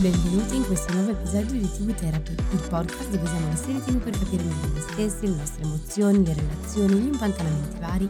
Benvenuti in questo nuovo episodio di TV Therapy, il podcast dove usiamo la serie TV per capire meglio noi stessi, le nostre emozioni, le relazioni, gli impantanamenti vari.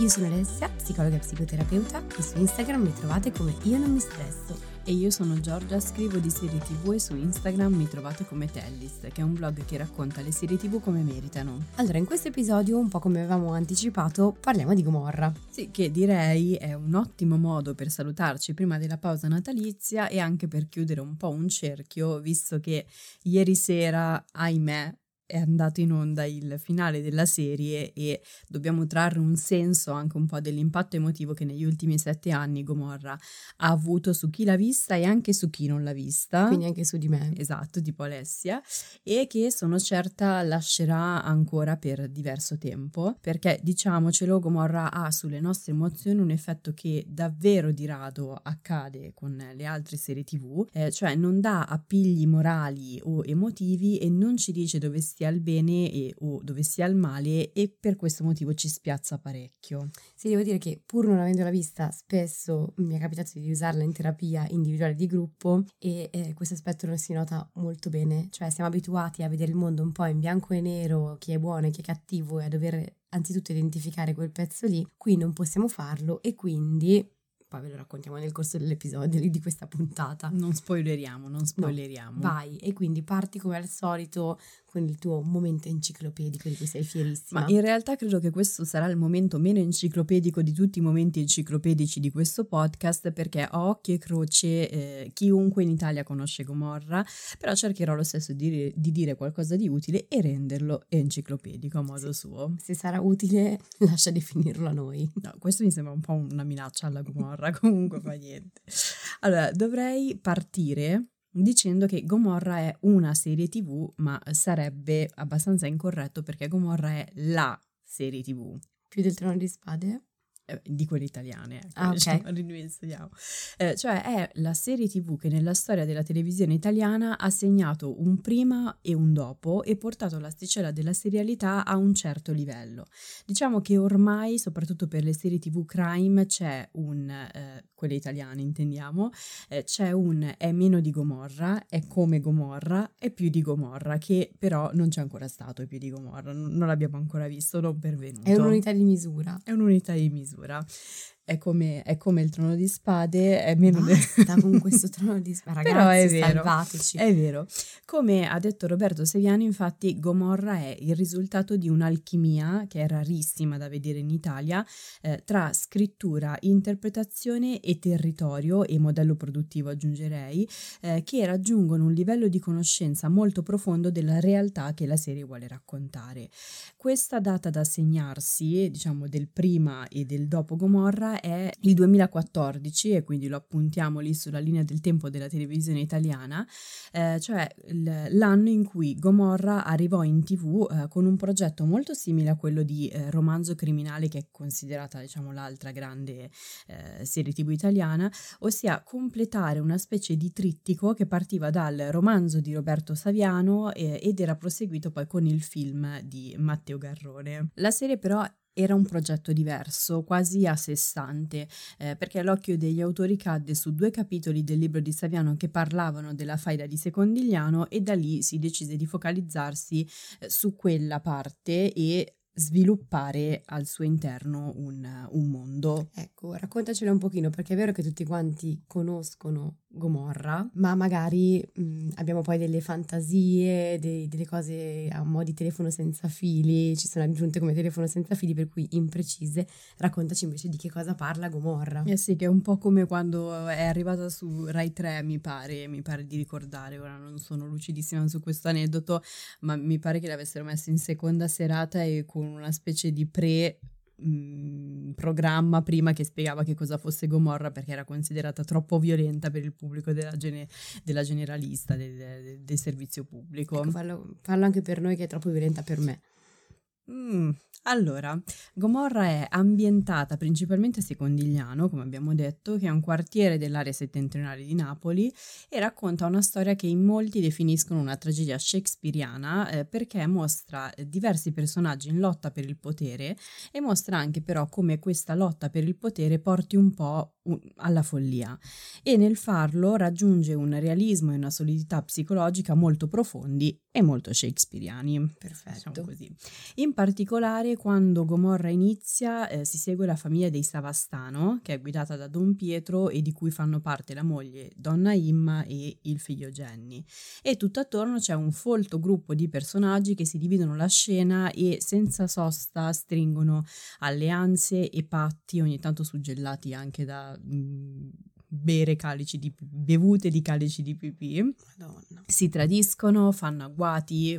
Io sono Alessia, psicologa e psicoterapeuta e su Instagram mi trovate come Io non mi stresso. E io sono Giorgia, scrivo di serie tv e su Instagram mi trovate come Tellis, che è un blog che racconta le serie tv come meritano. Allora, in questo episodio, un po' come avevamo anticipato, parliamo di Gomorra. Sì, che direi è un ottimo modo per salutarci prima della pausa natalizia e anche per chiudere un po' un cerchio, visto che ieri sera, ahimè, è andato in onda il finale della serie e dobbiamo trarre un senso anche un po' dell'impatto emotivo che negli ultimi sette anni Gomorra ha avuto su chi l'ha vista e anche su chi non l'ha vista. Quindi anche su di me. Esatto, tipo Alessia. E che sono certa lascerà ancora per diverso tempo, perché diciamocelo, Gomorra ha sulle nostre emozioni un effetto che davvero di rado accade con le altre serie tv, eh, cioè non dà appigli morali o emotivi e non ci dice dove stia sia il bene e, o dove sia il male e per questo motivo ci spiazza parecchio. Sì, devo dire che pur non avendola vista, spesso mi è capitato di usarla in terapia individuale di gruppo e eh, questo aspetto non si nota molto bene, cioè siamo abituati a vedere il mondo un po' in bianco e nero, chi è buono e chi è cattivo e a dover anzitutto identificare quel pezzo lì, qui non possiamo farlo e quindi poi ve lo raccontiamo nel corso dell'episodio di questa puntata. Non spoileriamo, non spoileriamo. No, vai, e quindi parti come al solito con il tuo momento enciclopedico di cui sei fierissima. Ma in realtà credo che questo sarà il momento meno enciclopedico di tutti i momenti enciclopedici di questo podcast perché a occhio e croce eh, chiunque in Italia conosce Gomorra, però cercherò lo stesso di, di, dire qualcosa di utile e renderlo enciclopedico a modo sì. suo. Se sarà utile lascia definirlo a noi. No, questo mi sembra un po' una minaccia alla Gomorra, comunque fa niente. Allora, dovrei partire dicendo che Gomorra è una serie tv, ma sarebbe abbastanza incorretto perché Gomorra è la serie tv. Più del trono di spade? Eh, di quelle italiane, ecco, ah, okay. diciamo, eh, cioè è la serie tv che nella storia della televisione italiana ha segnato un prima e un dopo e portato l'asticella della serialità a un certo livello. Diciamo che ormai, soprattutto per le serie tv crime, c'è un, eh, quelle italiane intendiamo, eh, c'è un è meno di Gomorra, è come Gomorra, è più di Gomorra, che però non c'è ancora stato, è più di Gomorra, non, non l'abbiamo ancora visto, non pervenuto. È un'unità di misura. È un'unità di misura misura. È come, è come, il trono di spade, è meno Basta con questo trono di spade, ragazzi, Però è vero, salvateci. È vero. Come ha detto Roberto Seviano, infatti, Gomorra è il risultato di un'alchimia che è rarissima da vedere in Italia eh, tra scrittura, interpretazione e territorio e modello produttivo, aggiungerei, eh, che raggiungono un livello di conoscenza molto profondo della realtà che la serie vuole raccontare. Questa data da segnarsi, diciamo, del prima e del dopo Gomorra è il 2014 e quindi lo appuntiamo lì sulla linea del tempo della televisione italiana, eh, cioè l'anno in cui Gomorra arrivò in tv eh, con un progetto molto simile a quello di eh, Romanzo Criminale che è considerata diciamo l'altra grande eh, serie tv italiana, ossia completare una specie di trittico che partiva dal romanzo di Roberto Saviano eh, ed era proseguito poi con il film di Matteo Garrone. La serie però era un progetto diverso, quasi a sé stante, eh, perché l'occhio degli autori cadde su due capitoli del libro di Saviano che parlavano della faida di Secondigliano e da lì si decise di focalizzarsi eh, su quella parte e sviluppare al suo interno un, un, mondo. Ecco, raccontacelo un pochino, perché è vero che tutti quanti conoscono Gomorra, ma magari mh, abbiamo poi delle fantasie, dei, delle cose a mo' di telefono senza fili, ci sono aggiunte come telefono senza fili, per cui imprecise. Raccontaci invece di che cosa parla Gomorra. Eh sì, che è un po' come quando è arrivata su Rai 3, mi pare, mi pare di ricordare, ora non sono lucidissima su questo aneddoto, ma mi pare che l'avessero messo in seconda serata e con una specie di pre mh, programma prima che spiegava che cosa fosse Gomorra perché era considerata troppo violenta per il pubblico della, gene, della generalista del, del, del, servizio pubblico. Ecco, fallo, fallo, anche per noi che è troppo violenta per me. Mm, allora, Gomorra è ambientata principalmente a Secondigliano, come abbiamo detto, che è un quartiere dell'area settentrionale di Napoli e racconta una storia che in molti definiscono una tragedia shakespeariana eh, perché mostra eh, diversi personaggi in lotta per il potere e mostra anche però come questa lotta per il potere porti un po' alla follia e nel farlo raggiunge un realismo e una solidità psicologica molto profondi e molto shakespeariani. Perfetto. Diciamo così. In particolare quando Gomorra inizia eh, si segue la famiglia dei Savastano, che è guidata da Don Pietro e di cui fanno parte la moglie Donna Imma e il figlio Jenny. E tutto attorno c'è un folto gruppo di personaggi che si dividono la scena e senza sosta stringono alleanze e patti, ogni tanto suggellati anche da... Mh, bere calici di bevute di calici di pipì. Madonna. Si tradiscono, fanno agguati,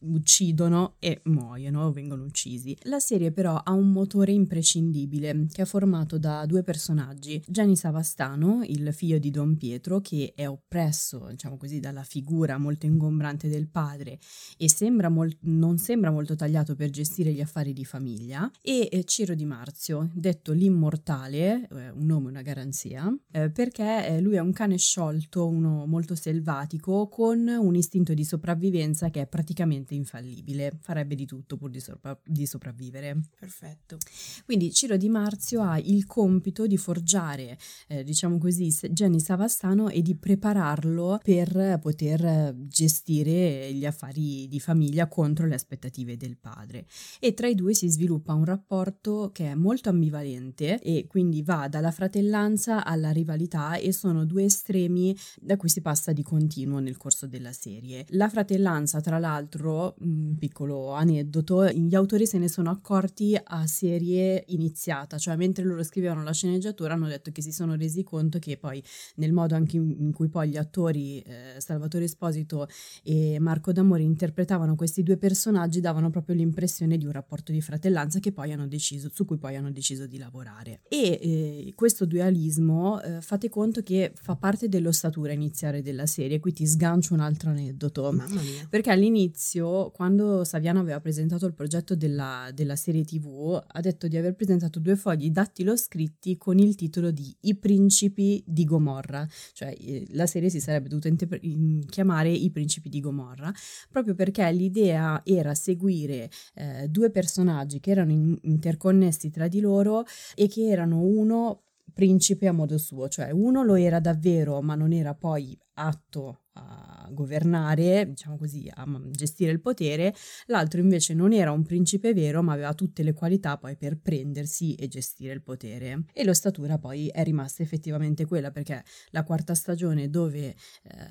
uccidono e muoiono o vengono uccisi. La serie però ha un motore imprescindibile che è formato da due personaggi. Gianni Savastano, il figlio di Don Pietro, che è oppresso, diciamo così, dalla figura molto ingombrante del padre e sembra mol- non sembra molto tagliato per gestire gli affari di famiglia, e Ciro Di Marzio, detto l'immortale, eh, un nome una garanzia, eh, perché eh, lui è un cane sciolto, uno molto selvatico, con un istinto di sopravvivenza che è praticamente infallibile, farebbe di tutto pur di, sopra- di sopravvivere. Perfetto. Quindi Ciro Di Marzio ha il compito di forgiare, eh, diciamo così, Jenny Savastano e di prepararlo per poter gestire gli affari di famiglia contro le aspettative del padre. E tra i due si sviluppa un rapporto che è molto ambivalente e quindi va dalla fratellanza alla rivalità sessualità e sono due estremi da cui si passa di continuo nel corso della serie. La fratellanza, tra l'altro, un piccolo aneddoto, gli autori se ne sono accorti a serie iniziata, cioè mentre loro scrivevano la sceneggiatura hanno detto che si sono resi conto che poi nel modo anche in cui poi gli attori eh, Salvatore Esposito e Marco D'Amore interpretavano questi due personaggi davano proprio l'impressione di un rapporto di fratellanza che poi hanno deciso, su cui poi hanno deciso di lavorare. E eh, questo dualismo eh, fa fate conto che fa parte dell'ossatura iniziale della serie, qui ti sgancio un altro aneddoto. Mamma mia. Perché all'inizio, quando Saviano aveva presentato il progetto della, della serie TV, ha detto di aver presentato due fogli dattilo scritti con il titolo di I principi di Gomorra, cioè eh, la serie si sarebbe dovuta inter- chiamare I principi di Gomorra, proprio perché l'idea era seguire eh, due personaggi che erano in- interconnessi tra di loro e che erano uno principe a modo suo, cioè uno lo era davvero ma non era poi atto a governare, diciamo così, a gestire il potere, l'altro invece non era un principe vero ma aveva tutte le qualità poi per prendersi e gestire il potere. E l'ostatura poi è rimasta effettivamente quella perché la quarta stagione dove eh,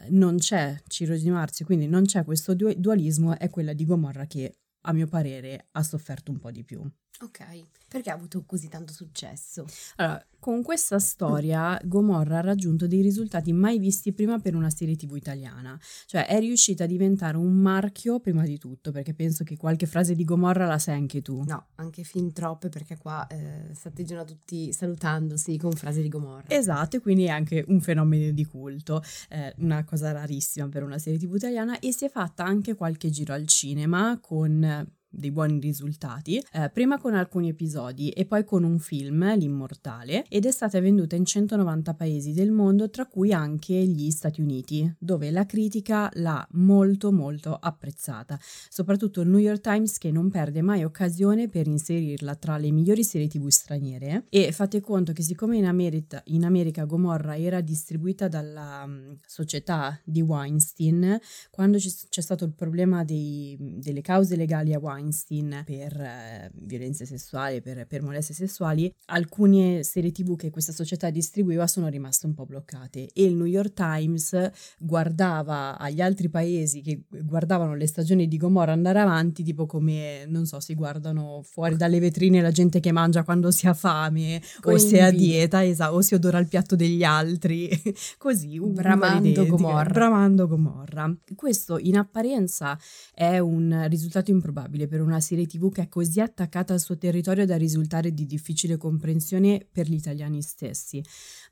non c'è Ciro di Marzio, quindi non c'è questo dualismo, è quella di Gomorra che a mio parere ha sofferto un po' di più. Ok, perché ha avuto così tanto successo? Allora, con questa storia Gomorra ha raggiunto dei risultati mai visti prima per una serie tv italiana, cioè è riuscita a diventare un marchio prima di tutto, perché penso che qualche frase di Gomorra la sai anche tu. No, anche fin troppe perché qua eh, s'atteggiano tutti salutandosi con frasi di Gomorra. Esatto, e quindi è anche un fenomeno di culto, eh, una cosa rarissima per una serie tv italiana e si è fatta anche qualche giro al cinema con dei buoni risultati, eh, prima con alcuni episodi e poi con un film, L'Immortale, ed è stata venduta in 190 paesi del mondo, tra cui anche gli Stati Uniti, dove la critica l'ha molto molto apprezzata, soprattutto il New York Times che non perde mai occasione per inserirla tra le migliori serie tv straniere. E fate conto che siccome in America, in America Gomorra era distribuita dalla um, società di Weinstein, quando c- c'è stato il problema dei, delle cause legali a Weinstein, Weinstein per eh, violenze sessuali, per, per molestie sessuali, alcune serie tv che questa società distribuiva sono rimaste un po' bloccate e il New York Times guardava agli altri paesi che guardavano le stagioni di Gomorra andare avanti, tipo come, non so, si guardano fuori dalle vetrine la gente che mangia quando si ha fame o, o se è a dieta, esatto, o si odora il piatto degli altri, così. Bramando Gomorra. Bramando Gomorra. Questo in apparenza è un risultato improbabile per una serie tv che è così attaccata al suo territorio da risultare di difficile comprensione per gli italiani stessi,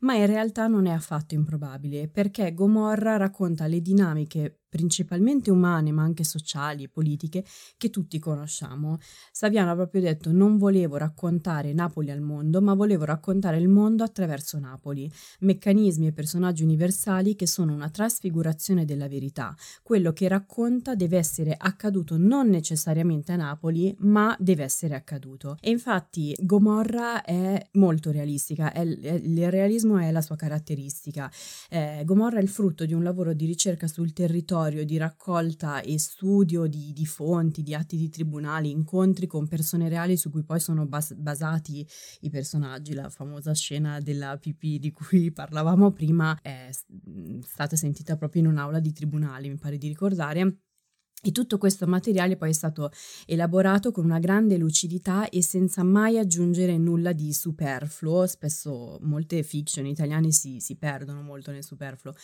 ma in realtà non è affatto improbabile perché Gomorra racconta le dinamiche principalmente umane ma anche sociali e politiche che tutti conosciamo. Saviano ha proprio detto non volevo raccontare Napoli al mondo ma volevo raccontare il mondo attraverso Napoli, meccanismi e personaggi universali che sono una trasfigurazione della verità. Quello che racconta deve essere accaduto non necessariamente a Napoli ma deve essere accaduto. E infatti Gomorra è molto realistica, è, è, il realismo è la sua caratteristica. Eh, Gomorra è il frutto di un lavoro di ricerca sul territorio territorio di raccolta e studio di, di, fonti, di atti di tribunali, incontri con persone reali su cui poi sono bas- basati i personaggi. La famosa scena della pipì di cui parlavamo prima è stata sentita proprio in un'aula di tribunali, mi pare di ricordare e tutto questo materiale poi è stato elaborato con una grande lucidità e senza mai aggiungere nulla di superfluo. Spesso molte fiction italiane si, si perdono molto nel superfluo.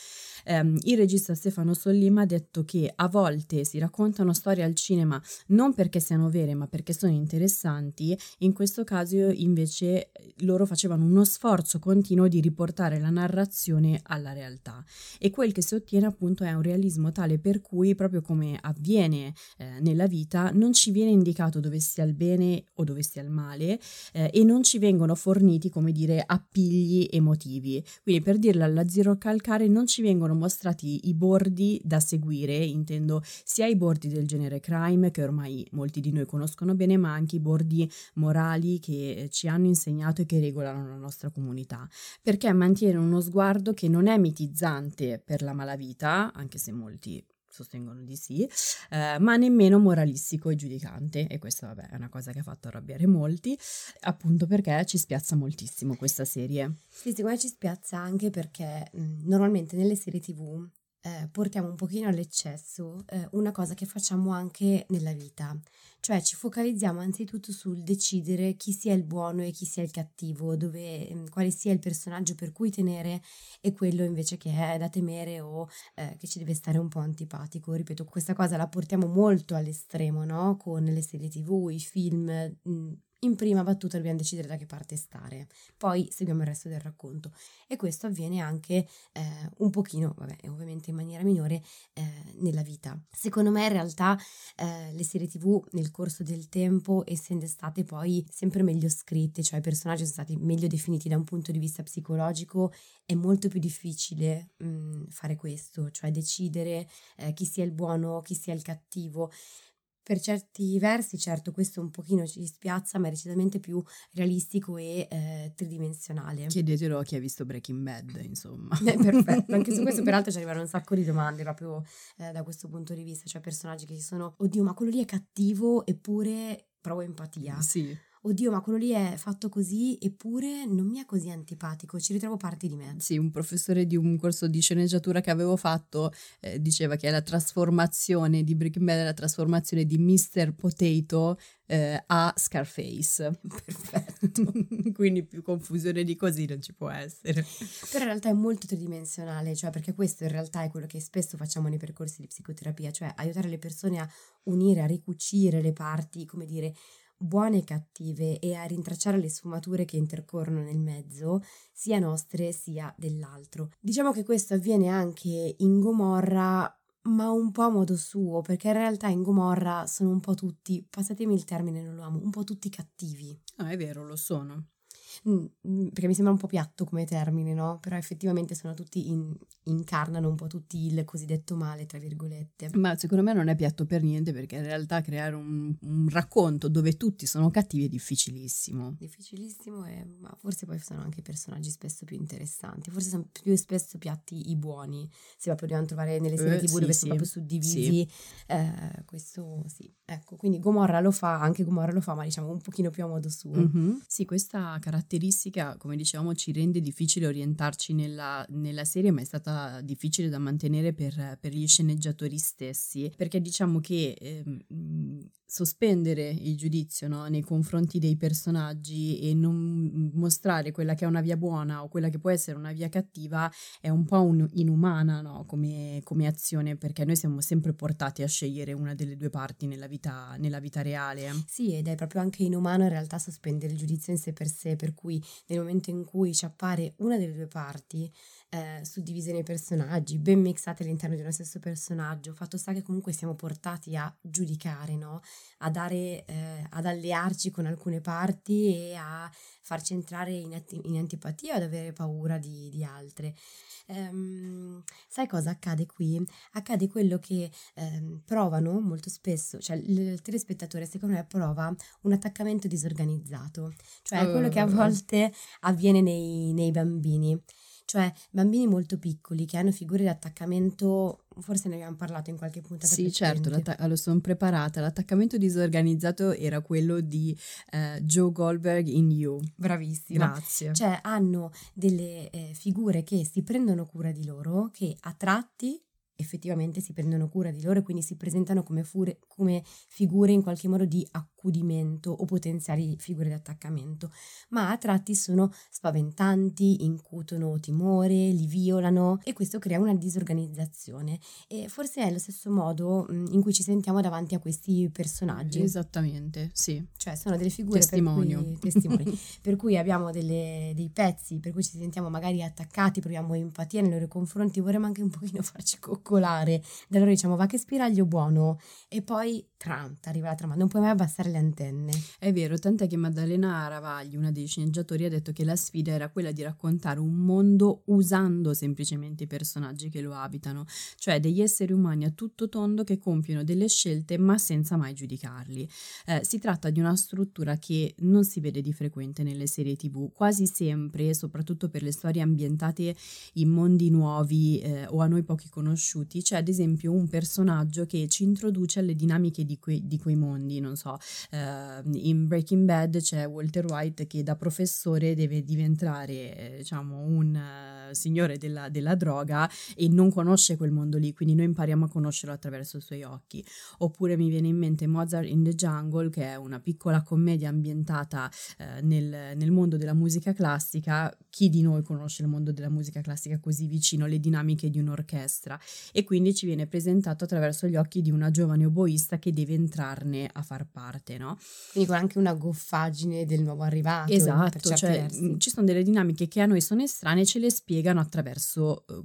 Um, il regista Stefano Sollima ha detto che a volte si raccontano storie al cinema non perché siano vere ma perché sono interessanti. In questo caso invece loro facevano uno sforzo continuo di riportare la narrazione alla realtà. E quel che si ottiene appunto è un realismo tale per cui proprio come avviene avviene eh, nella vita non ci viene indicato dove sia il bene o dove sia il male eh, e non ci vengono forniti, come dire, appigli emotivi. Quindi per dirla alla zero calcare non ci vengono mostrati i bordi da seguire, intendo sia i bordi del genere crime che ormai molti di noi conoscono bene, ma anche i bordi morali che ci hanno insegnato e che regolano la nostra comunità, perché mantiene uno sguardo che non è mitizzante per la malavita, anche se molti sostengono di sì, eh, ma nemmeno moralistico e giudicante e questa vabbè è una cosa che ha fatto arrabbiare molti, appunto perché ci spiazza moltissimo questa serie. Sì, secondo me ci spiazza anche perché mh, normalmente nelle serie tv eh, portiamo un pochino all'eccesso eh, una cosa che facciamo anche nella vita, cioè ci focalizziamo anzitutto sul decidere chi sia il buono e chi sia il cattivo, dove, mm, quale sia il personaggio per cui tenere e quello invece che è da temere o eh, che ci deve stare un po' antipatico. Ripeto, questa cosa la portiamo molto all'estremo, no? Con le serie tv, i film, mh, mm, in prima battuta dobbiamo decidere da che parte stare, poi seguiamo il resto del racconto. E questo avviene anche eh, un pochino, vabbè, ovviamente in maniera minore, eh, nella vita. Secondo me in realtà eh, le serie tv nel corso del tempo, essendo state poi sempre meglio scritte, cioè i personaggi sono stati meglio definiti da un punto di vista psicologico, è molto più difficile mh, mm, fare questo, cioè decidere eh, chi sia il buono, chi sia il cattivo per certi versi, certo, questo un pochino ci spiazza, ma è decisamente più realistico e eh, tridimensionale. Chiedetelo a chi ha visto Breaking Bad, insomma. Eh, perfetto, anche su questo peraltro ci arrivano un sacco di domande proprio eh, da questo punto di vista, cioè personaggi che ci sono, oddio, ma quello lì è cattivo eppure provo empatia. Sì oddio, ma quello lì è fatto così, eppure non mi è così antipatico, ci ritrovo parti di me. Sì, un professore di un corso di sceneggiatura che avevo fatto eh, diceva che è la trasformazione di Breaking Bad, è la trasformazione di Mr. Potato eh, a Scarface. Perfetto. Quindi più confusione di così non ci può essere. Però in realtà è molto tridimensionale, cioè perché questo in realtà è quello che spesso facciamo nei percorsi di psicoterapia, cioè aiutare le persone a unire, a ricucire le parti, come dire, buone e cattive e a rintracciare le sfumature che intercorrono nel mezzo, sia nostre sia dell'altro. Diciamo che questo avviene anche in Gomorra, ma un po' a modo suo, perché in realtà in Gomorra sono un po' tutti, passatemi il termine, non lo amo, un po' tutti cattivi. Ah, è vero, lo sono. Mm, mm, perché mi sembra un po' piatto come termine, no? Però effettivamente sono tutti, in, incarnano un po' tutti il cosiddetto male, tra virgolette. Ma secondo me non è piatto per niente perché in realtà creare un, un racconto dove tutti sono cattivi è difficilissimo. Difficilissimo, e, ma forse poi sono anche personaggi spesso più interessanti, forse sono più spesso piatti i buoni, se proprio dobbiamo trovare nelle serie Eh, tv sì, dove sì. sono proprio suddivisi, eh, questo sì, ecco, quindi Gomorra lo fa, anche Gomorra lo fa, ma diciamo un pochino più a modo suo. Mhm. Sì, questa caratteristica, come dicevamo, ci rende difficile orientarci nella, nella serie, ma è stata difficile da mantenere per, per gli sceneggiatori stessi, perché diciamo che ehm, sospendere il giudizio no, nei confronti dei personaggi e non mostrare quella che è una via buona o quella che può essere una via cattiva è un po' un- inumana no, come, come azione, perché noi siamo sempre portati a scegliere una delle due parti nella vita, nella vita reale. Sì, ed è proprio anche inumano in realtà sospendere il giudizio in sé per sé, per cui nel momento in cui ci appare una delle due parti, eh, suddivise nei personaggi, ben mixate all'interno di uno stesso personaggio, fatto sta che comunque siamo portati a giudicare, no? A dare, eh, ad allearci con alcune parti e a farci entrare in, atti- in antipatia ad avere paura di, di altre. Ehm, sai cosa accade qui? Accade quello che ehm, provano molto spesso, cioè il, telespettatore secondo me prova un attaccamento disorganizzato, cioè quello che a Eh. volte avviene nei, nei bambini. Cioè bambini molto piccoli che hanno figure di attaccamento, forse ne abbiamo parlato in qualche puntata Sì, certo, lo sono preparata. L'attaccamento disorganizzato era quello di eh, Joe Goldberg in You. Bravissima. Grazie. Cioè hanno delle eh, figure che si prendono cura di loro, che a tratti effettivamente si prendono cura di loro e quindi si presentano come, fure- come figure in qualche modo di accudimento o potenziali figure di attaccamento, ma a tratti sono spaventanti, incutono timore, li violano e questo crea una disorganizzazione e forse è lo stesso modo in cui ci sentiamo davanti a questi personaggi. Esattamente, sì. Cioè sono delle figure Testimonio. per cui, testimoni, per cui abbiamo delle- dei pezzi per cui ci sentiamo magari attaccati, proviamo empatia nei loro confronti, vorremmo anche un pochino farci coccolare. Da loro diciamo va che spiraglio buono e poi tram, arriva la trama, non puoi mai abbassare le antenne. È vero, tant'è che Maddalena Aravagli, una dei sceneggiatori, ha detto che la sfida era quella di raccontare un mondo usando semplicemente i personaggi che lo abitano, cioè degli esseri umani a tutto tondo che compiono delle scelte ma senza mai giudicarli. Eh, si tratta di una struttura che non si vede di frequente nelle serie tv, quasi sempre, soprattutto per le storie ambientate in mondi nuovi eh, o a noi pochi conosciuti, c'è ad esempio un personaggio che ci introduce alle dinamiche di quei, di quei mondi, non so, eh, in Breaking Bad c'è Walter White che da professore deve diventare eh, diciamo un eh, signore della, della droga e non conosce quel mondo lì quindi noi impariamo a conoscerlo attraverso i suoi occhi. Oppure mi viene in mente Mozart in the Jungle che è una piccola commedia ambientata eh, nel, nel mondo della musica classica. Chi di noi conosce il mondo della musica classica così vicino alle dinamiche di un'orchestra? E quindi ci viene presentato attraverso gli occhi di una giovane oboista che deve entrarne a far parte, no? Quindi con anche una goffaggine del nuovo arrivato. per Esatto, cioè versi. mh, ci sono delle dinamiche che a noi sono estranee e ce le spiegano attraverso eh,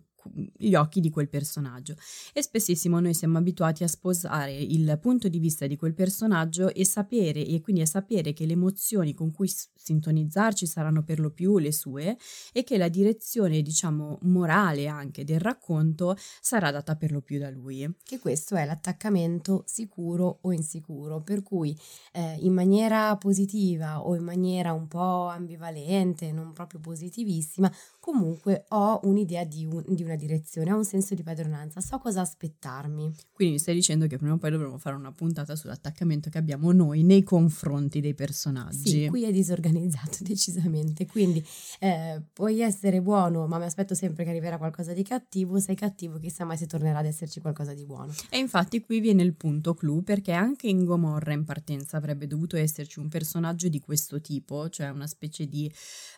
gli occhi di quel personaggio e spessissimo noi siamo abituati a sposare il punto di vista di quel personaggio e sapere e quindi a sapere che le emozioni con cui sintonizzarci saranno per lo più le sue e che la direzione diciamo morale anche del racconto sarà data per lo più da lui. che questo è l'attaccamento sicuro o insicuro, per cui eh, in maniera positiva o in maniera un po' ambivalente, non proprio positivissima, comunque ho un'idea di, un- di una direzione, ho un senso di padronanza, so cosa aspettarmi. Quindi mi stai dicendo che prima o poi dovremo fare una puntata sull'attaccamento che abbiamo noi nei confronti dei personaggi. Sì, qui è disorganizzato decisamente, quindi eh, puoi essere buono, ma mi aspetto sempre che arriverà qualcosa di cattivo, sei cattivo, chissà mai se tornerà ad esserci qualcosa di buono. E infatti qui viene il punto clou perché anche in Gomorra in partenza avrebbe dovuto esserci un personaggio di questo tipo, cioè una specie di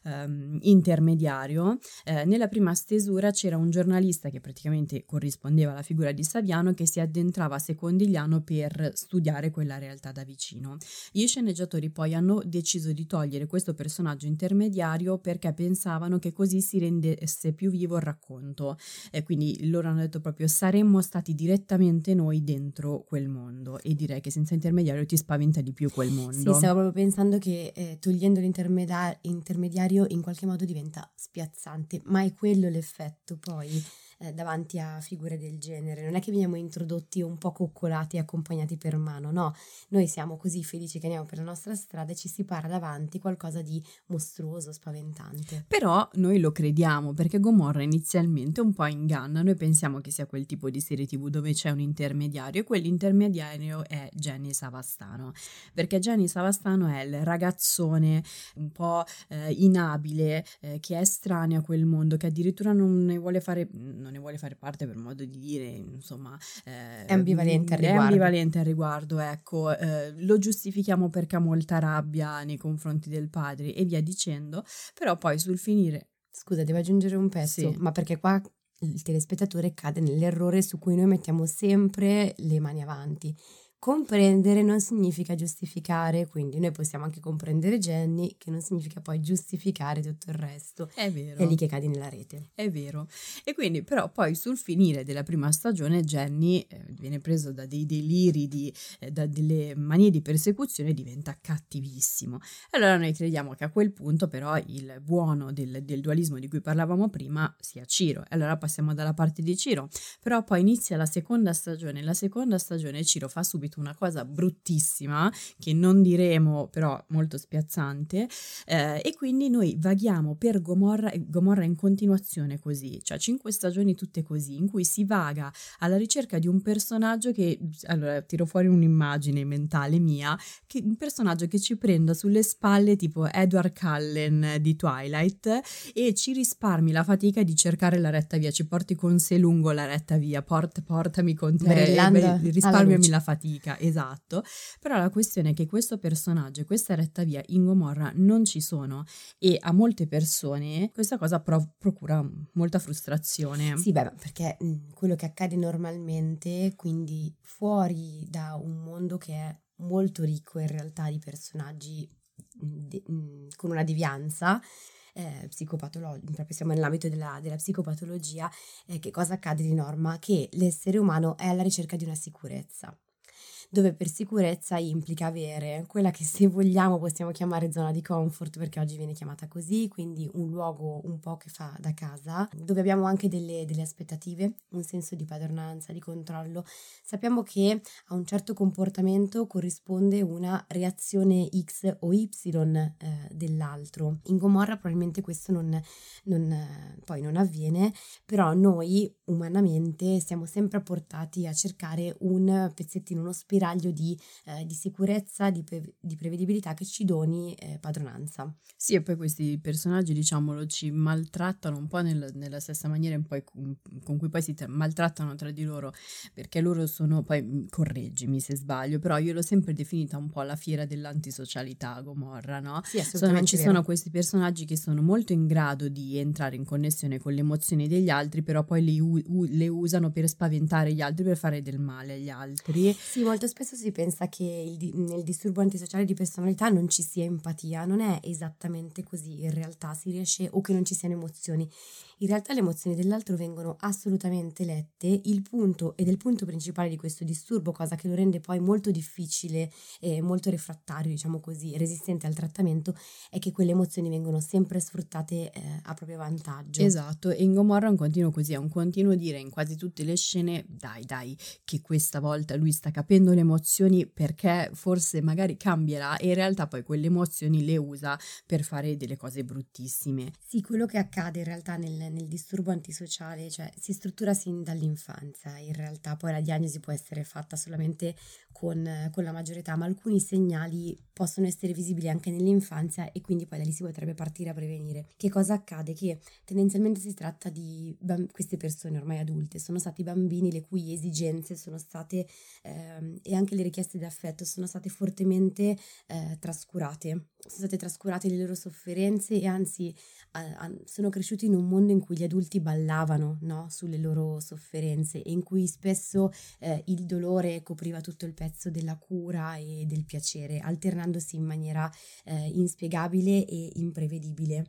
ehm, intermediario. Eh, nella prima stesura c'era un giornalista che praticamente corrispondeva alla figura di Saviano che si addentrava a Secondigliano per studiare quella realtà da vicino. Gli sceneggiatori poi hanno deciso di togliere avere questo personaggio intermediario perché pensavano che così si rendesse più vivo il racconto. E quindi loro hanno detto proprio saremmo stati direttamente noi dentro quel mondo e direi che senza intermediario ti spaventa di più quel mondo. Sì, stavo proprio pensando che eh, togliendo l'intermediario in qualche modo diventa spiazzante, ma è quello l'effetto poi eh, davanti a figure del genere. Non è che veniamo introdotti un po' coccolati e accompagnati per mano, no. Noi siamo così felici che andiamo per la nostra strada e ci si para davanti qualcosa di mostruoso, spaventante. Però noi lo crediamo perché Gomorra inizialmente un po' inganna. Noi pensiamo che sia quel tipo di serie tv dove c'è un intermediario e quell'intermediario è Jenny Savastano. Perché Jenny Savastano è il ragazzone un po' eh, inabile eh, che è estraneo a quel mondo, che addirittura non ne vuole fare non ne vuole fare parte per modo di dire, insomma... Eh, è ambivalente al riguardo. È ambivalente al riguardo, ecco, eh, lo giustifichiamo perché ha molta rabbia nei confronti del padre e via dicendo, però poi sul finire... Scusa, devo aggiungere un pezzo, sì. ma perché qua il telespettatore cade nell'errore su cui noi mettiamo sempre le mani avanti. Comprendere non significa giustificare, quindi noi possiamo anche comprendere Jenny, che non significa poi giustificare tutto il resto. È vero. È lì che cadi nella rete. È vero. E quindi, però, poi sul finire della prima stagione, Jenny eh, viene preso da dei deliri, di, eh, da delle manie di persecuzione e diventa cattivissimo. Allora noi crediamo che a quel punto, però, il buono del, del dualismo di cui parlavamo prima sia Ciro. E allora passiamo dalla parte di Ciro. Però poi inizia la seconda stagione. La seconda stagione Ciro fa subito detto una cosa bruttissima che non diremo però molto spiazzante eh, e quindi noi vaghiamo per Gomorra, Gomorra in continuazione così, cioè cinque stagioni tutte così, in cui si vaga alla ricerca di un personaggio che, allora tiro fuori un'immagine mentale mia, che, un personaggio che ci prenda sulle spalle tipo Edward Cullen di Twilight e ci risparmi la fatica di cercare la retta via, ci porti con sé lungo la retta via, Port, portami con te, risparmiami la fatica mica, esatto, però la questione è che questo personaggio e questa retta via in Gomorra non ci sono e a molte persone questa cosa pro- procura molta frustrazione. Sì, beh, perché mh, quello che accade normalmente, quindi fuori da un mondo che è molto ricco in realtà di personaggi de- mh, con una devianza, eh, psicopatologica, proprio siamo nell'ambito della, della psicopatologia, eh, che cosa accade di norma? Che l'essere umano è alla ricerca di una sicurezza dove per sicurezza implica avere quella che se vogliamo possiamo chiamare zona di comfort perché oggi viene chiamata così, quindi un luogo un po' che fa da casa, dove abbiamo anche delle, delle aspettative, un senso di padronanza, di controllo. Sappiamo che a un certo comportamento corrisponde una reazione X o Y eh, dell'altro. In Gomorra probabilmente questo non, non, poi non avviene, però noi umanamente siamo sempre portati a cercare un pezzettino, uno spiraglio spiraglio di, eh, di sicurezza, di, pre- di, prevedibilità che ci doni eh, padronanza. Sì, e poi questi personaggi, diciamolo, ci maltrattano un po' nel, nella stessa maniera con, con cui poi si tra- maltrattano tra di loro, perché loro sono, poi mm, correggimi se sbaglio, però io l'ho sempre definita un po' la fiera dell'antisocialità Gomorra, no? Sì, assolutamente. Sono, ci sono questi personaggi che sono molto in grado di entrare in connessione con le emozioni degli altri, però poi le, u- le usano per spaventare gli altri, per fare del male agli altri. Sì, molto spesso si pensa che il, nel disturbo antisociale di personalità non ci sia empatia, non è esattamente così in realtà, si riesce o che non ci siano emozioni. In realtà le emozioni dell'altro vengono assolutamente lette, il punto ed è il punto principale di questo disturbo, cosa che lo rende poi molto difficile e molto refrattario, diciamo così, resistente al trattamento, è che quelle emozioni vengono sempre sfruttate eh, a proprio vantaggio. Esatto, e in Gomorra è un continuo così, è un continuo dire in quasi tutte le scene, dai dai, che questa volta lui sta capendo le emozioni perché forse magari cambierà e in realtà poi quelle emozioni le usa per fare delle cose bruttissime. Sì, quello che accade in realtà nel, nel disturbo antisociale, cioè si struttura sin dall'infanzia, in realtà poi la diagnosi può essere fatta solamente con, con la maggiore età, ma alcuni segnali possono essere visibili anche nell'infanzia e quindi poi da lì si potrebbe partire a prevenire. Che cosa accade? Che tendenzialmente si tratta di bamb- queste persone ormai adulte, sono stati bambini le cui esigenze sono state ehm, e anche le richieste di affetto sono state fortemente eh, trascurate sono state trascurate le loro sofferenze e anzi eh, sono cresciuti in un mondo in cui gli adulti ballavano no? sulle loro sofferenze e in cui spesso eh, il dolore copriva tutto il pezzo della cura e del piacere, alternandosi in maniera eh, inspiegabile e imprevedibile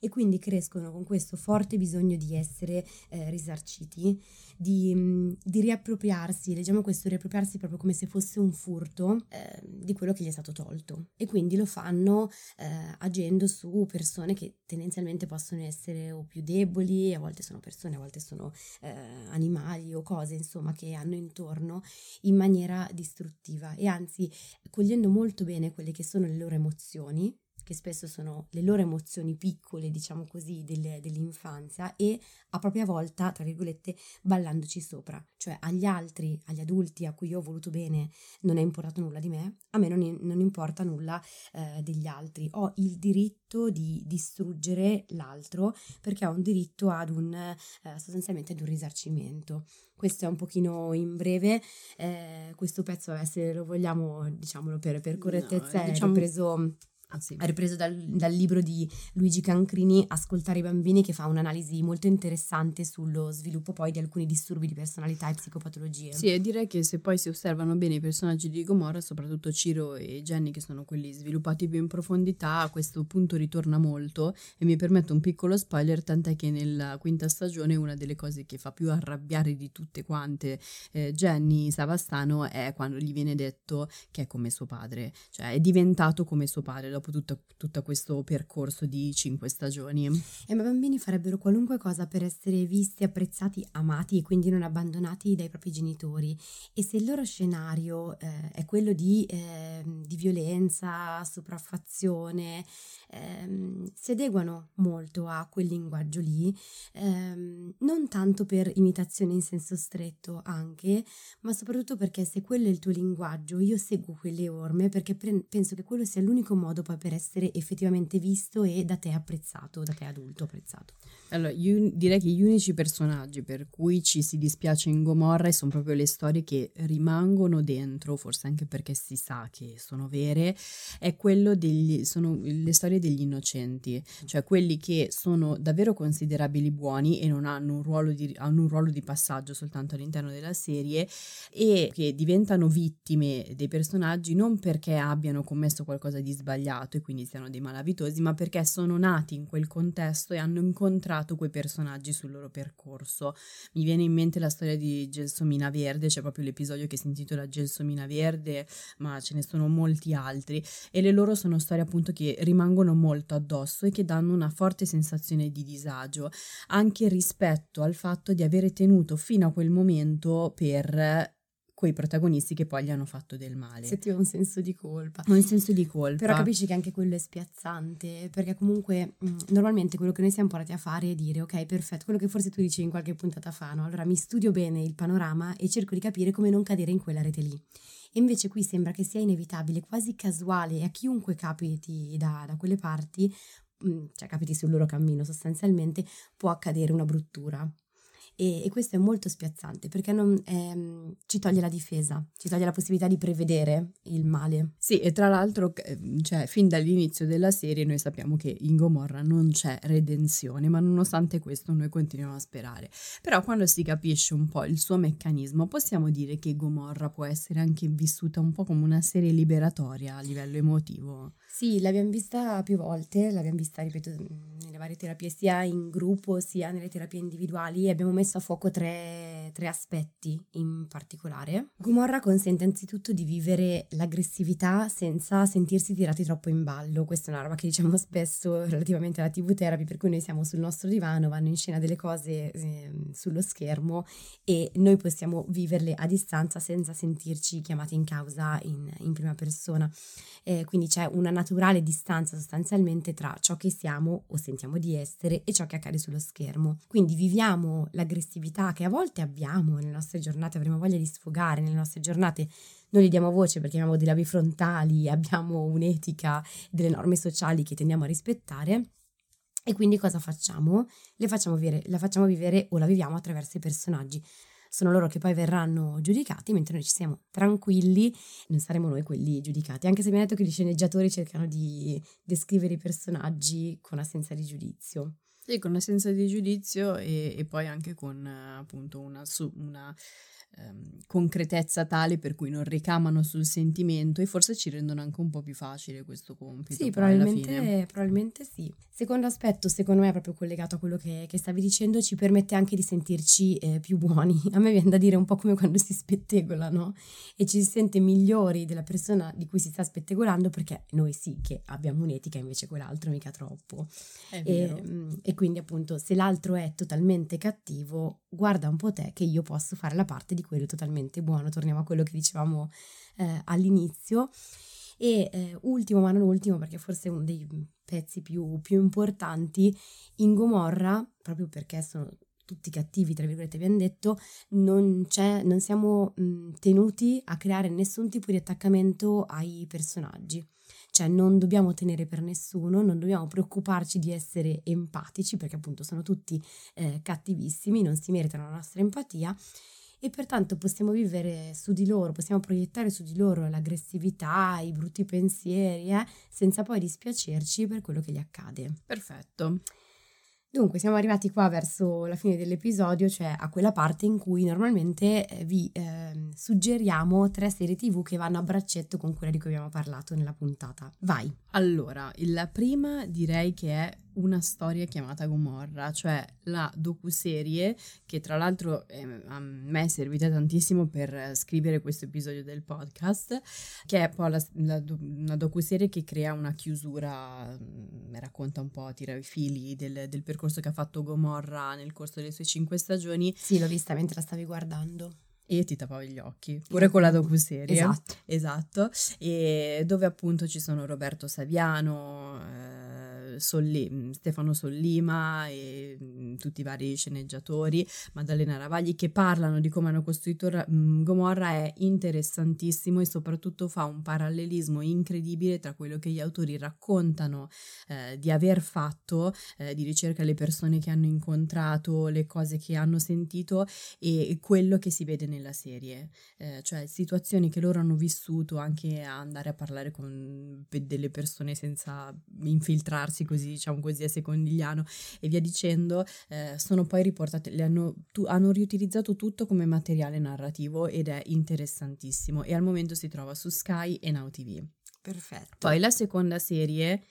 e quindi crescono con questo forte bisogno di essere eh, risarciti, di, mm, di, riappropriarsi, leggiamo questo riappropriarsi proprio come se fosse un furto eh, di quello che gli è stato tolto. E quindi lo fanno eh, agendo su persone che tendenzialmente possono essere o più deboli, a volte sono persone, a volte sono eh, animali o cose insomma che hanno intorno in maniera distruttiva. E anzi cogliendo molto bene quelle che sono le loro emozioni che spesso sono le loro emozioni piccole, diciamo così, delle, dell'infanzia e a propria volta, tra virgolette, ballandoci sopra. Cioè agli altri, agli adulti a cui io ho voluto bene, non è importato nulla di me, a me non, non importa nulla eh, degli altri. Ho il diritto di distruggere l'altro perché ho un diritto ad un, eh, sostanzialmente ad un risarcimento. Questo è un pochino in breve, eh, questo pezzo, se lo vogliamo, diciamolo per, per correttezza, no, diciamo... è preso Ah, sì. ripreso dal, dal, libro di Luigi Cancrini, Ascoltare i bambini, che fa un'analisi molto interessante sullo sviluppo poi di alcuni disturbi di personalità e psicopatologie. Sì, e direi che se poi si osservano bene i personaggi di Gomorra, soprattutto Ciro e Jenny, che sono quelli sviluppati più in profondità, a questo punto ritorna molto e mi permetto un piccolo spoiler, tant'è che nella quinta stagione una delle cose che fa più arrabbiare di tutte quante eh, Jenny Savastano è quando gli viene detto che è come suo padre, cioè è diventato come suo padre dopo tutto, tutto questo percorso di cinque stagioni. E i bambini farebbero qualunque cosa per essere visti, apprezzati, amati e quindi non abbandonati dai propri genitori. E se il loro scenario eh, è quello di, eh, di violenza, sopraffazione, ehm, si adeguano molto a quel linguaggio lì, ehm, non tanto per imitazione in senso stretto anche, ma soprattutto perché se quello è il tuo linguaggio, io seguo quelle orme perché pre- penso che quello sia l'unico modo poi per essere effettivamente visto e da te apprezzato, da te adulto apprezzato. Allora, io direi che gli unici personaggi per cui ci si dispiace in Gomorra sono proprio le storie che rimangono dentro, forse anche perché si sa che sono vere, è quello degli, sono le storie degli innocenti, cioè quelli che sono davvero considerabili buoni e non hanno un ruolo di, hanno un ruolo di passaggio soltanto all'interno della serie e che diventano vittime dei personaggi non perché abbiano commesso qualcosa di sbagliato e quindi siano dei malavitosi, ma perché sono nati in quel contesto e hanno incontrato incontrato quei personaggi sul loro percorso. Mi viene in mente la storia di Gelsomina Verde, c'è proprio l'episodio che si intitola Gelsomina Verde, ma ce ne sono molti altri e le loro sono storie appunto che rimangono molto addosso e che danno una forte sensazione di disagio, anche rispetto al fatto di avere tenuto fino a quel momento per quei protagonisti che poi gli hanno fatto del male. Se ti ho un senso di colpa. Un senso di colpa. Però capisci che anche quello è spiazzante, perché comunque mh, mm, normalmente quello che noi siamo portati a fare è dire ok, perfetto, quello che forse tu dici in qualche puntata fa, no? Allora mi studio bene il panorama e cerco di capire come non cadere in quella rete lì. E invece qui sembra che sia inevitabile, quasi casuale, e a chiunque capiti da, da quelle parti, mh, mm, cioè capiti sul loro cammino sostanzialmente, può accadere una bruttura. E, e questo è molto spiazzante perché non, ehm, ci toglie la difesa, ci toglie la possibilità di prevedere il male. Sì, e tra l'altro, cioè, fin dall'inizio della serie noi sappiamo che in Gomorra non c'è redenzione, ma nonostante questo noi continuiamo a sperare. Però quando si capisce un po' il suo meccanismo, possiamo dire che Gomorra può essere anche vissuta un po' come una serie liberatoria a livello emotivo. Sì, l'abbiamo vista più volte, l'abbiamo vista, ripeto, nelle varie terapie, sia in gruppo sia nelle terapie individuali e abbiamo messo a fuoco tre, tre aspetti in particolare. Gomorra consente anzitutto di vivere l'aggressività senza sentirsi tirati troppo in ballo. Questa è una roba che diciamo spesso relativamente alla TV therapy, per cui noi siamo sul nostro divano, vanno in scena delle cose eh, sullo schermo e noi possiamo viverle a distanza senza sentirci chiamati in causa in, in prima persona. Eh, quindi c'è una naturale distanza sostanzialmente tra ciò che siamo o sentiamo di essere e ciò che accade sullo schermo. Quindi viviamo l'aggressività che a volte abbiamo nelle nostre giornate, avremo voglia di sfogare nelle nostre giornate, non gli diamo voce perché abbiamo dei labi frontali, abbiamo un'etica, delle norme sociali che tendiamo a rispettare. E quindi cosa facciamo? Le facciamo vivere, la facciamo vivere o la viviamo attraverso i personaggi sono loro che poi verranno giudicati, mentre noi ci siamo tranquilli, non saremo noi quelli giudicati, anche se mi ha detto che gli sceneggiatori cercano di descrivere i personaggi con assenza di giudizio. Sì, con assenza di giudizio e, e poi anche con appunto una, una ehm, concretezza tale per cui non ricamano sul sentimento e forse ci rendono anche un po' più facile questo compito. Sì, probabilmente, probabilmente, sì. Secondo aspetto, secondo me, è proprio collegato a quello che, che stavi dicendo, ci permette anche di sentirci eh, più buoni. A me viene da dire un po' come quando si spettegola, no? E ci si sente migliori della persona di cui si sta spettegolando perché noi sì che abbiamo un'etica, invece quell'altro mica troppo. E, mm, e quindi appunto se l'altro è totalmente cattivo, guarda un po' te che io posso fare la parte di quello totalmente buono. Torniamo a quello che dicevamo eh, all'inizio. E eh, ultimo, ma non ultimo, perché forse è uno dei pezzi più, più importanti, in Gomorra, proprio perché sono tutti cattivi, tra virgolette, abbiamo detto, non, non siamo mh, tenuti a creare nessun tipo di attaccamento ai personaggi. Cioè non dobbiamo tenere per nessuno, non dobbiamo preoccuparci di essere empatici, perché appunto sono tutti eh, cattivissimi, non si meritano la nostra empatia e pertanto possiamo vivere su di loro, possiamo proiettare su di loro l'aggressività, i brutti pensieri, eh, senza poi dispiacerci per quello che gli accade. Perfetto. Dunque, siamo arrivati qua verso la fine dell'episodio, cioè a quella parte in cui normalmente eh, vi eh, suggeriamo tre serie TV che vanno a braccetto con quella di cui abbiamo parlato nella puntata. Vai. Allora, la prima direi che è una storia chiamata Gomorra, cioè la docuserie che tra l'altro eh, a me è servita tantissimo per scrivere questo episodio del podcast, che è poi la, la, una docuserie che crea una chiusura, mm, racconta un po', tira i fili del, del percorso che ha fatto Gomorra nel corso delle sue cinque stagioni. Sì, l'ho vista mentre la stavi guardando e ti tappavi gli occhi, pure con la docuserie. Esatto. Esatto, e dove appunto ci sono Roberto Saviano, eh, Solli, mm, Stefano Sollima e mm, tutti i vari sceneggiatori, Maddalena Ravagli, che parlano di come hanno costruito mm, Gomorra è interessantissimo e soprattutto fa un parallelismo incredibile tra quello che gli autori raccontano eh, di aver fatto, eh, di ricerca alle persone che hanno incontrato, le cose che hanno sentito e quello che si vede nella serie, eh, cioè situazioni che loro hanno vissuto anche a andare a parlare con delle persone senza infiltrarsi così, diciamo così, a secondigliano e via dicendo, eh, sono poi riportate, le hanno, tu, hanno riutilizzato tutto come materiale narrativo ed è interessantissimo e al momento si trova su Sky e Now TV. Perfetto. Poi la seconda serie,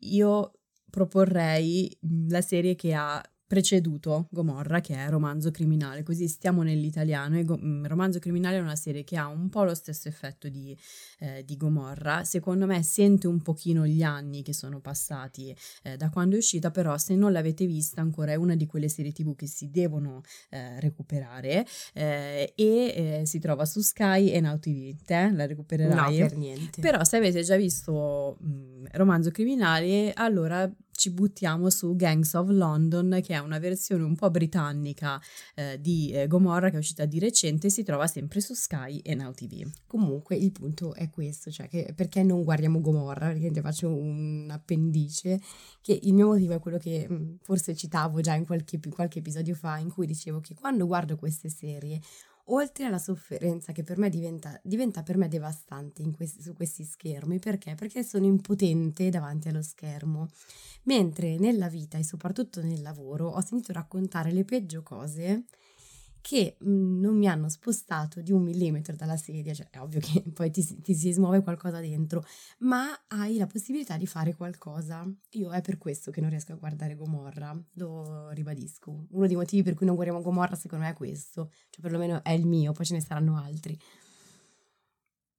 io proporrei la serie che ha preceduto Gomorra, che è romanzo criminale, così stiamo nell'italiano. E Go- mm, romanzo criminale è una serie che ha un po' lo stesso effetto di, eh, di Gomorra. Secondo me sente un pochino gli anni che sono passati eh, da quando è uscita, però se non l'avete vista ancora è una di quelle serie tv che si devono eh, recuperare eh, e eh, si trova su Sky e Now TV. Te la recupererai? No, per niente. Però se avete già visto mh, mm, romanzo criminale, allora ci buttiamo su Gangs of London, che è una versione un po' britannica eh, di eh, Gomorra che è uscita di recente e si trova sempre su Sky e Now TV. Comunque il punto è questo, cioè che perché non guardiamo Gomorra? Perché ti faccio un appendice, che il mio motivo è quello che mm, forse citavo già in qualche, qualche episodio fa, in cui dicevo che quando guardo queste serie oltre alla sofferenza che per me diventa, diventa per me devastante questi, su questi schermi, perché? Perché sono impotente davanti allo schermo, mentre nella vita e soprattutto nel lavoro ho sentito raccontare le peggio cose che mhmm, non mi hanno spostato di un millimetro dalla sedia, cioè è ovvio che poi ti, ti, si smuove qualcosa dentro, ma hai la possibilità di fare qualcosa. Io è per questo che non riesco a guardare Gomorra, lo ribadisco. Uno dei motivi per cui non guardiamo Gomorra secondo me è questo, cioè perlomeno è il mio, poi ce ne saranno altri.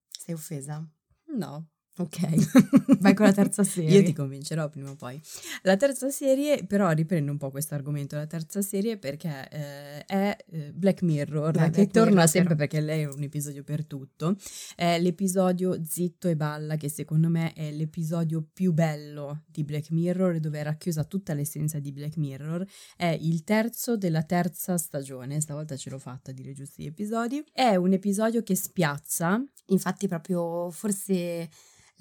Sei offesa? No. Ok, vai con la terza serie. Io ti convincerò prima o poi. La terza serie, però riprendo un po' questo argomento, la terza serie perché eh, è eh, Black Mirror, Beh, che torna sempre perché lei è un episodio per tutto. È l'episodio Zitto e Balla, che secondo me è l'episodio più bello di Black Mirror, dove è racchiusa tutta l'essenza di Black Mirror. È il terzo della terza stagione, stavolta ce l'ho fatta a dire giusti gli episodi. È un episodio che spiazza. Infatti proprio forse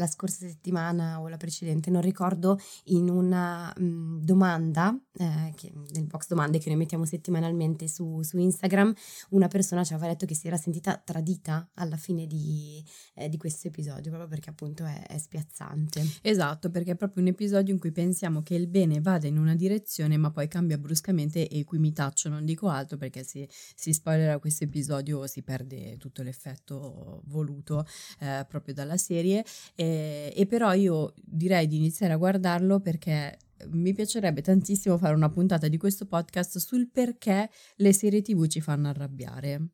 la scorsa settimana o la precedente, non ricordo, in una mh, domanda, eh, che, nel box domande che noi mettiamo settimanalmente su, su, Instagram, una persona ci aveva detto che si era sentita tradita alla fine di, eh, di questo episodio, proprio perché appunto è, è, spiazzante. Esatto, perché è proprio un episodio in cui pensiamo che il bene vada in una direzione ma poi cambia bruscamente e qui mi taccio, non dico altro perché se si spoilerà questo episodio si perde tutto l'effetto voluto eh, proprio dalla serie. E e, però io direi di iniziare a guardarlo perché mi piacerebbe tantissimo fare una puntata di questo podcast sul perché le serie tv ci fanno arrabbiare.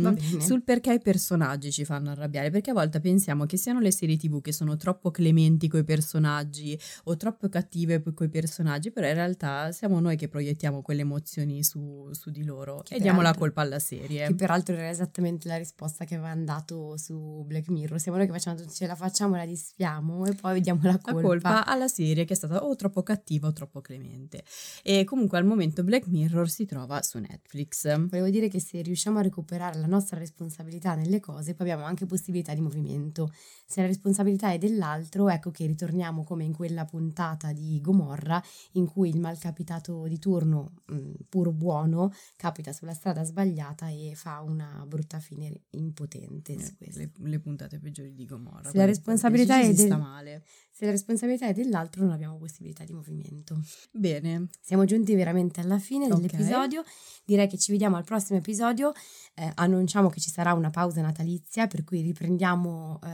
Mm? sul perché i personaggi ci fanno arrabbiare, perché a volte pensiamo che siano le serie tv che sono troppo clementi coi personaggi o troppo cattive coi personaggi, però in realtà siamo noi che proiettiamo quelle emozioni su, su di loro che e diamo la colpa alla serie. Che peraltro era esattamente la risposta che aveva dato su Black Mirror, siamo noi che facciamo tutto, ce la facciamo, la disfiamo e poi vediamo la colpa. La colpa alla serie che è stata o troppo cattiva o troppo clemente. E comunque al momento Black Mirror si trova su Netflix. Volevo dire che se riusciamo a recuperare la nostra responsabilità nelle cose, poi abbiamo anche possibilità di movimento. Se la responsabilità è dell'altro, ecco che ritorniamo come in quella puntata di Gomorra in cui il malcapitato di turno, mh, pur buono, capita sulla strada sbagliata e fa una brutta fine impotente. Eh, le, le, puntate peggiori di Gomorra. Se la responsabilità è del... male. Se la responsabilità è dell'altro non abbiamo possibilità di movimento. Bene. Siamo giunti veramente alla fine okay. dell'episodio. Direi che ci vediamo al prossimo episodio. Eh, annunciamo che ci sarà una pausa natalizia, per cui riprendiamo, eh,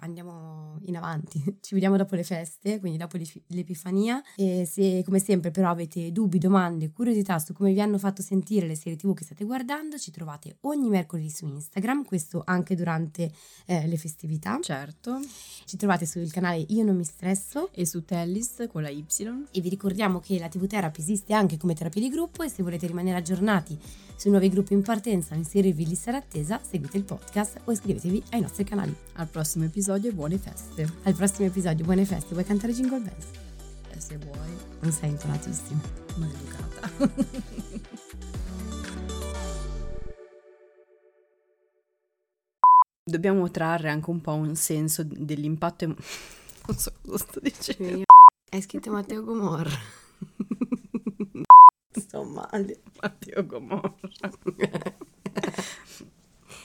andiamo in avanti. ci vediamo dopo le feste, quindi dopo l'Epifania. E se come sempre però avete dubbi, domande, curiosità su come vi hanno fatto sentire le serie TV che state guardando, ci trovate ogni mercoledì su Instagram, questo anche durante eh, le festività. Certo. Ci trovate sul canale Io non mi stresso e su Tellis con la Y. E vi ricordiamo che la TV Therapy esiste anche come terapia di gruppo e se volete rimanere aggiornati sui nuovi gruppi in partenza inserirvi in lista d'attesa, seguite il podcast o iscrivetevi ai nostri canali. Al prossimo episodio e buone feste. Al prossimo episodio, buone feste. Vuoi cantare Jingle Bells? Eh, se vuoi. Non sei intonatissimo. Maleducata. Dobbiamo trarre anche un po' un senso dell'impatto. Em- non so cosa sto dicendo. Hai scritto Matteo Gomorra. Sto male. Matteo Gomorra.